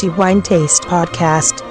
The Wine Taste Podcast.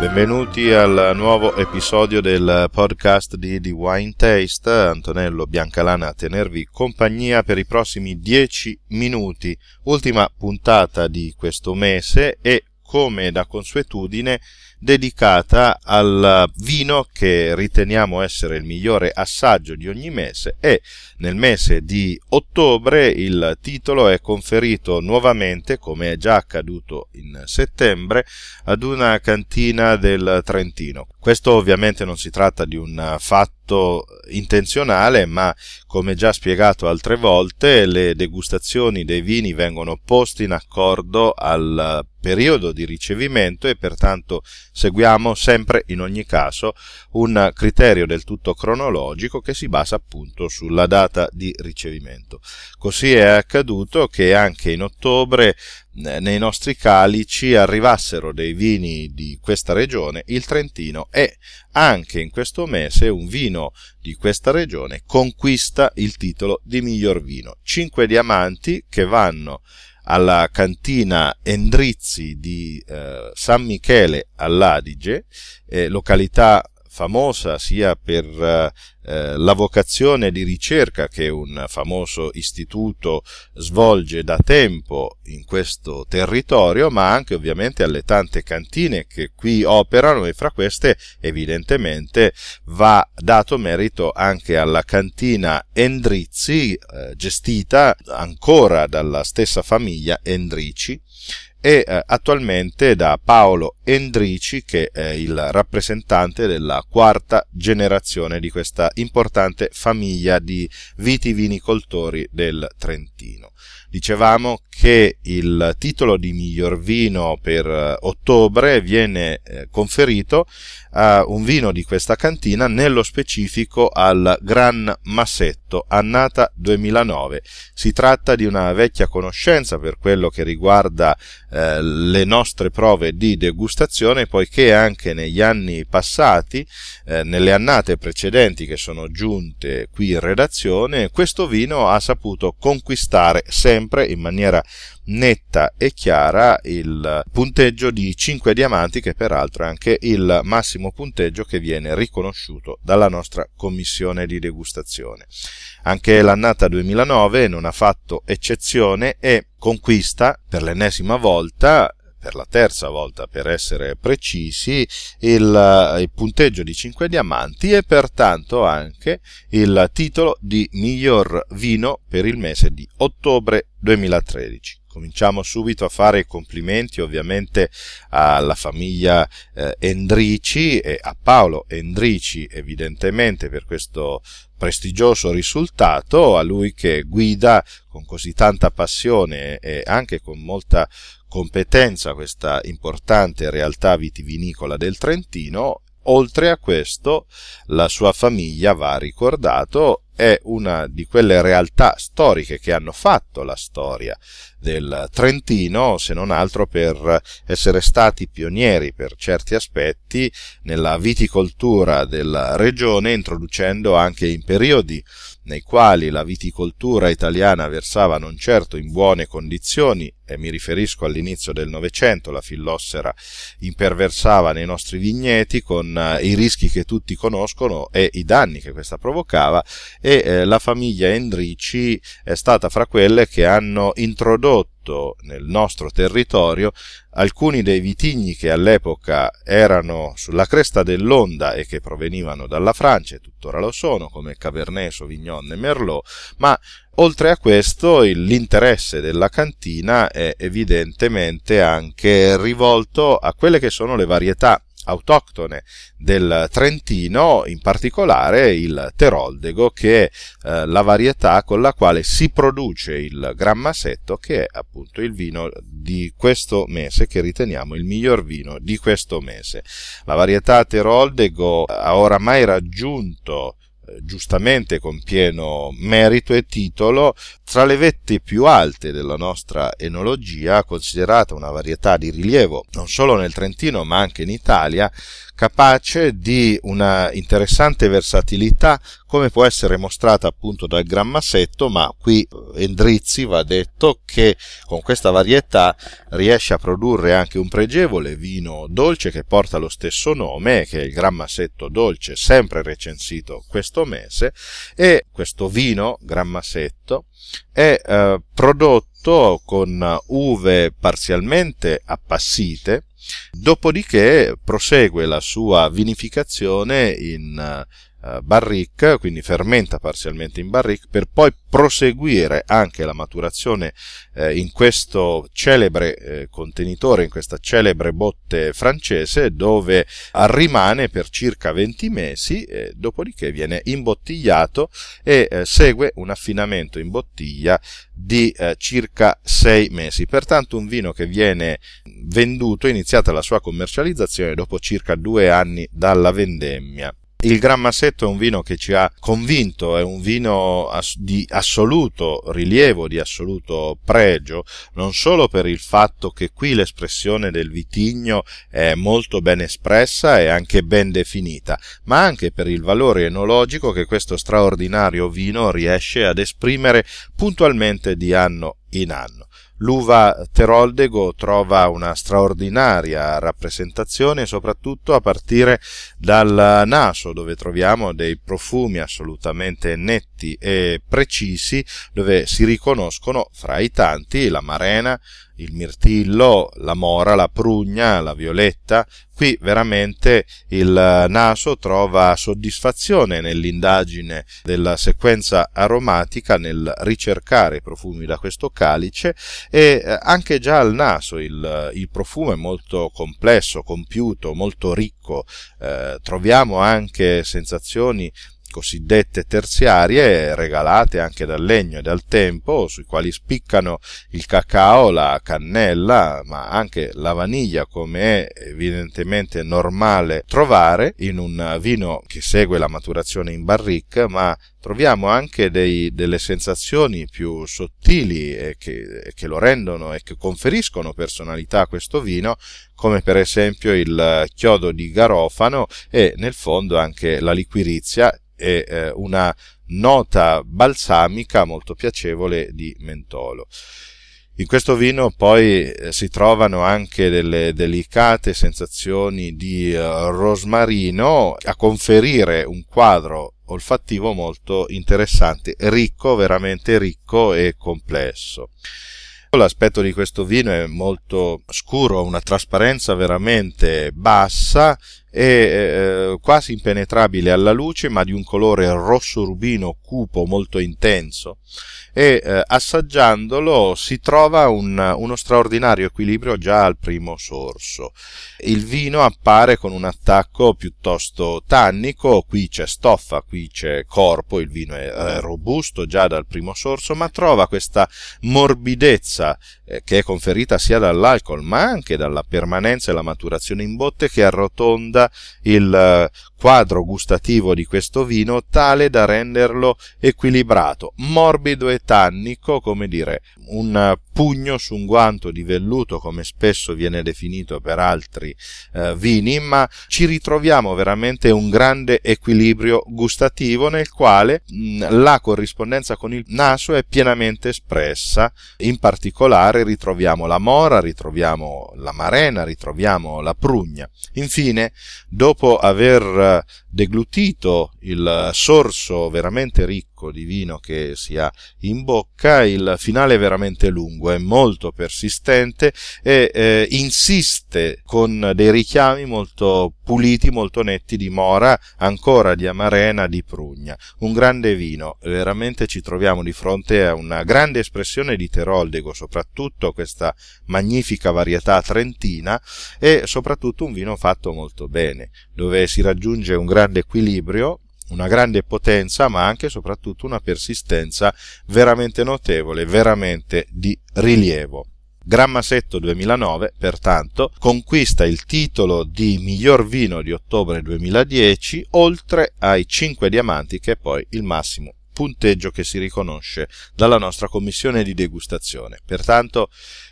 Benvenuti al nuovo episodio del podcast di The Wine Taste. Antonello Biancalana a tenervi compagnia per i prossimi 10 minuti. Ultima puntata di questo mese e come da consuetudine dedicata al vino che riteniamo essere il migliore assaggio di ogni mese e nel mese di ottobre il titolo è conferito nuovamente, come è già accaduto in settembre, ad una cantina del Trentino. Questo ovviamente non si tratta di un fatto intenzionale, ma come già spiegato altre volte, le degustazioni dei vini vengono poste in accordo al periodo di ricevimento e pertanto seguiamo sempre in ogni caso un criterio del tutto cronologico che si basa appunto sulla data di ricevimento. Così è accaduto che anche in ottobre eh, nei nostri calici arrivassero dei vini di questa regione, il Trentino, e anche in questo mese un vino di questa regione conquista il titolo di miglior vino. Cinque diamanti che vanno alla cantina Endrizzi di eh, San Michele all'Adige, eh, località famosa sia per eh, la vocazione di ricerca che un famoso istituto svolge da tempo in questo territorio, ma anche ovviamente alle tante cantine che qui operano e fra queste evidentemente va dato merito anche alla cantina Endrizzi, eh, gestita ancora dalla stessa famiglia Endrici, e eh, attualmente da Paolo Endrici che è il rappresentante della quarta generazione di questa importante famiglia di vitivinicoltori del Trentino. Dicevamo che il titolo di miglior vino per eh, ottobre viene eh, conferito a un vino di questa cantina, nello specifico al Gran Massetto, annata 2009. Si tratta di una vecchia conoscenza per quello che riguarda eh, le nostre prove di degustazione, poiché anche negli anni passati, eh, nelle annate precedenti che sono giunte qui in redazione, questo vino ha saputo conquistare sempre in maniera netta e chiara il punteggio di 5 diamanti che peraltro è anche il massimo punteggio che viene riconosciuto dalla nostra commissione di degustazione. Anche l'annata 2009 non ha fatto eccezione e conquista per l'ennesima volta per la terza volta per essere precisi, il, il, punteggio di 5 diamanti e pertanto anche il titolo di miglior vino per il mese di ottobre 2013. Cominciamo subito a fare i complimenti ovviamente alla famiglia eh, Endrici e a Paolo Endrici evidentemente per questo prestigioso risultato, a lui che guida con così tanta passione e anche con molta competenza questa importante realtà vitivinicola del Trentino Oltre a questo, la sua famiglia, va ricordato, è una di quelle realtà storiche che hanno fatto la storia del Trentino, se non altro per essere stati pionieri per certi aspetti nella viticoltura della regione, introducendo anche in periodi nei quali la viticoltura italiana versava non certo in buone condizioni, e mi riferisco all'inizio del Novecento, la fillossera imperversava nei nostri vigneti con eh, i rischi che tutti conoscono e i danni che questa provocava e eh, la famiglia Endrici è stata fra quelle che hanno introdotto nel nostro territorio, alcuni dei vitigni che all'epoca erano sulla cresta dell'onda e che provenivano dalla Francia, e tuttora lo sono, come Cabernet Sauvignon e Merlot, ma oltre a questo l'interesse della cantina è evidentemente anche rivolto a quelle che sono le varietà autoctone del Trentino, in particolare il Teroldego, che è eh, la varietà con la quale si produce il Gran Masetto, che è appunto il vino di questo mese, che riteniamo il miglior vino di questo mese. La varietà Teroldego ha oramai raggiunto giustamente con pieno merito e titolo, tra le vette più alte della nostra enologia, considerata una varietà di rilievo non solo nel Trentino ma anche in Italia, capace di una interessante versatilità come può essere mostrata appunto dal Grammasetto, ma qui Endrizzi va detto che con questa varietà riesce a produrre anche un pregevole vino dolce che porta lo stesso nome, che è il Grammasetto dolce, sempre recensito questo mese, e questo vino Grammasetto è eh, prodotto con uve parzialmente appassite, dopodiché prosegue la sua vinificazione in eh, barrique, quindi fermenta parzialmente in barrique, per poi proseguire anche la maturazione eh, in questo celebre eh, contenitore, in questa celebre botte francese, dove rimane per circa 20 mesi, eh, dopodiché viene imbottigliato e eh, segue un affinamento in bottiglia di eh, circa 6 mesi. Pertanto un vino che viene venduto, iniziata la sua commercializzazione dopo circa due anni dalla vendemmia. Il Gran Massetto è un vino che ci ha convinto, è un vino di assoluto rilievo, di assoluto pregio, non solo per il fatto che qui l'espressione del vitigno è molto ben espressa e anche ben definita, ma anche per il valore enologico che questo straordinario vino riesce ad esprimere puntualmente di anno in anno. L'uva Teroldego trova una straordinaria rappresentazione soprattutto a partire dal naso dove troviamo dei profumi assolutamente netti e precisi dove si riconoscono fra i tanti la marena, il mirtillo, la mora, la prugna, la violetta. Qui veramente il naso trova soddisfazione nell'indagine della sequenza aromatica, nel ricercare i profumi da questo calice e eh, anche già al naso il, il profumo è molto complesso, compiuto, molto ricco. Eh, troviamo anche sensazioni cosiddette terziarie regalate anche dal legno e dal tempo, sui quali spiccano il cacao, la cannella, ma anche la vaniglia come è evidentemente normale trovare in un vino che segue la maturazione in barrique, ma troviamo anche dei, delle sensazioni più sottili e che, che, lo rendono e che conferiscono personalità a questo vino, come per esempio il chiodo di garofano e nel fondo anche la liquirizia e eh, una nota balsamica molto piacevole di mentolo. In questo vino poi eh, si trovano anche delle delicate sensazioni di eh, rosmarino a conferire un quadro olfattivo molto interessante, ricco, veramente ricco e complesso. L'aspetto di questo vino è molto scuro, una trasparenza veramente bassa e eh, quasi impenetrabile alla luce, ma di un colore rosso rubino cupo molto intenso e eh, assaggiandolo si trova un, uno straordinario equilibrio già al primo sorso. Il vino appare con un attacco piuttosto tannico, qui c'è stoffa, qui c'è corpo, il vino è eh, robusto già dal primo sorso, ma trova questa morbidezza eh, che è conferita sia dall'alcol ma anche dalla permanenza e la maturazione in botte che arrotonda il eh, quadro gustativo di questo vino tale da renderlo equilibrato, morbido e tannico, come dire, un pugno su un guanto di velluto, come spesso viene definito per altri eh, vini, ma ci ritroviamo veramente un grande equilibrio gustativo nel quale mh, la corrispondenza con il naso è pienamente espressa, in particolare ritroviamo la mora, ritroviamo la marena, ritroviamo la prugna. Infine, dopo aver deglutito il sorso veramente ricco di vino che si ha in bocca, il finale è veramente lungo, è molto persistente e eh, insiste con dei richiami molto puliti, molto netti di mora, ancora di amarena, di prugna. Un grande vino, veramente ci troviamo di fronte a una grande espressione di teroldego, soprattutto questa magnifica varietà trentina e soprattutto un vino fatto molto bene, dove si raggiunge un grande equilibrio una grande potenza, ma anche e soprattutto una persistenza veramente notevole, veramente di rilievo. Grammasetto 2009, pertanto, conquista il titolo di miglior vino di ottobre 2010, oltre ai 5 diamanti che è poi il massimo punteggio che si riconosce dalla nostra commissione di degustazione. Pertanto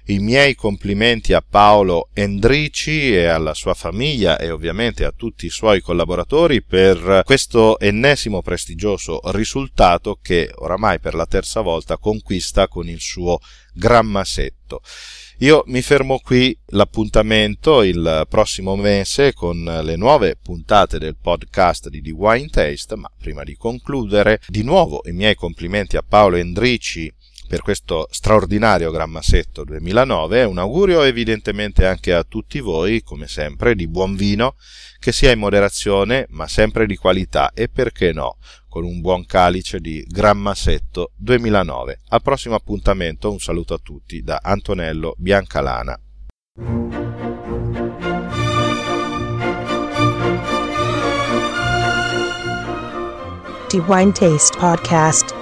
i miei complimenti a Paolo Endrici e alla sua famiglia e ovviamente a tutti i suoi collaboratori per questo ennesimo prestigioso risultato che oramai per la terza volta conquista con il suo grammasetto. Io mi fermo qui, l'appuntamento il prossimo mese con le nuove puntate del podcast di The Wine Taste, ma prima di concludere, di nuovo i miei complimenti a Paolo Endrici per questo straordinario grammasetto 2009 un augurio evidentemente anche a tutti voi, come sempre, di buon vino, che sia in moderazione, ma sempre di qualità e perché no, con un buon calice di Grammasetto 2009. Al prossimo appuntamento un saluto a tutti da Antonello Biancalana. The Wine Taste Podcast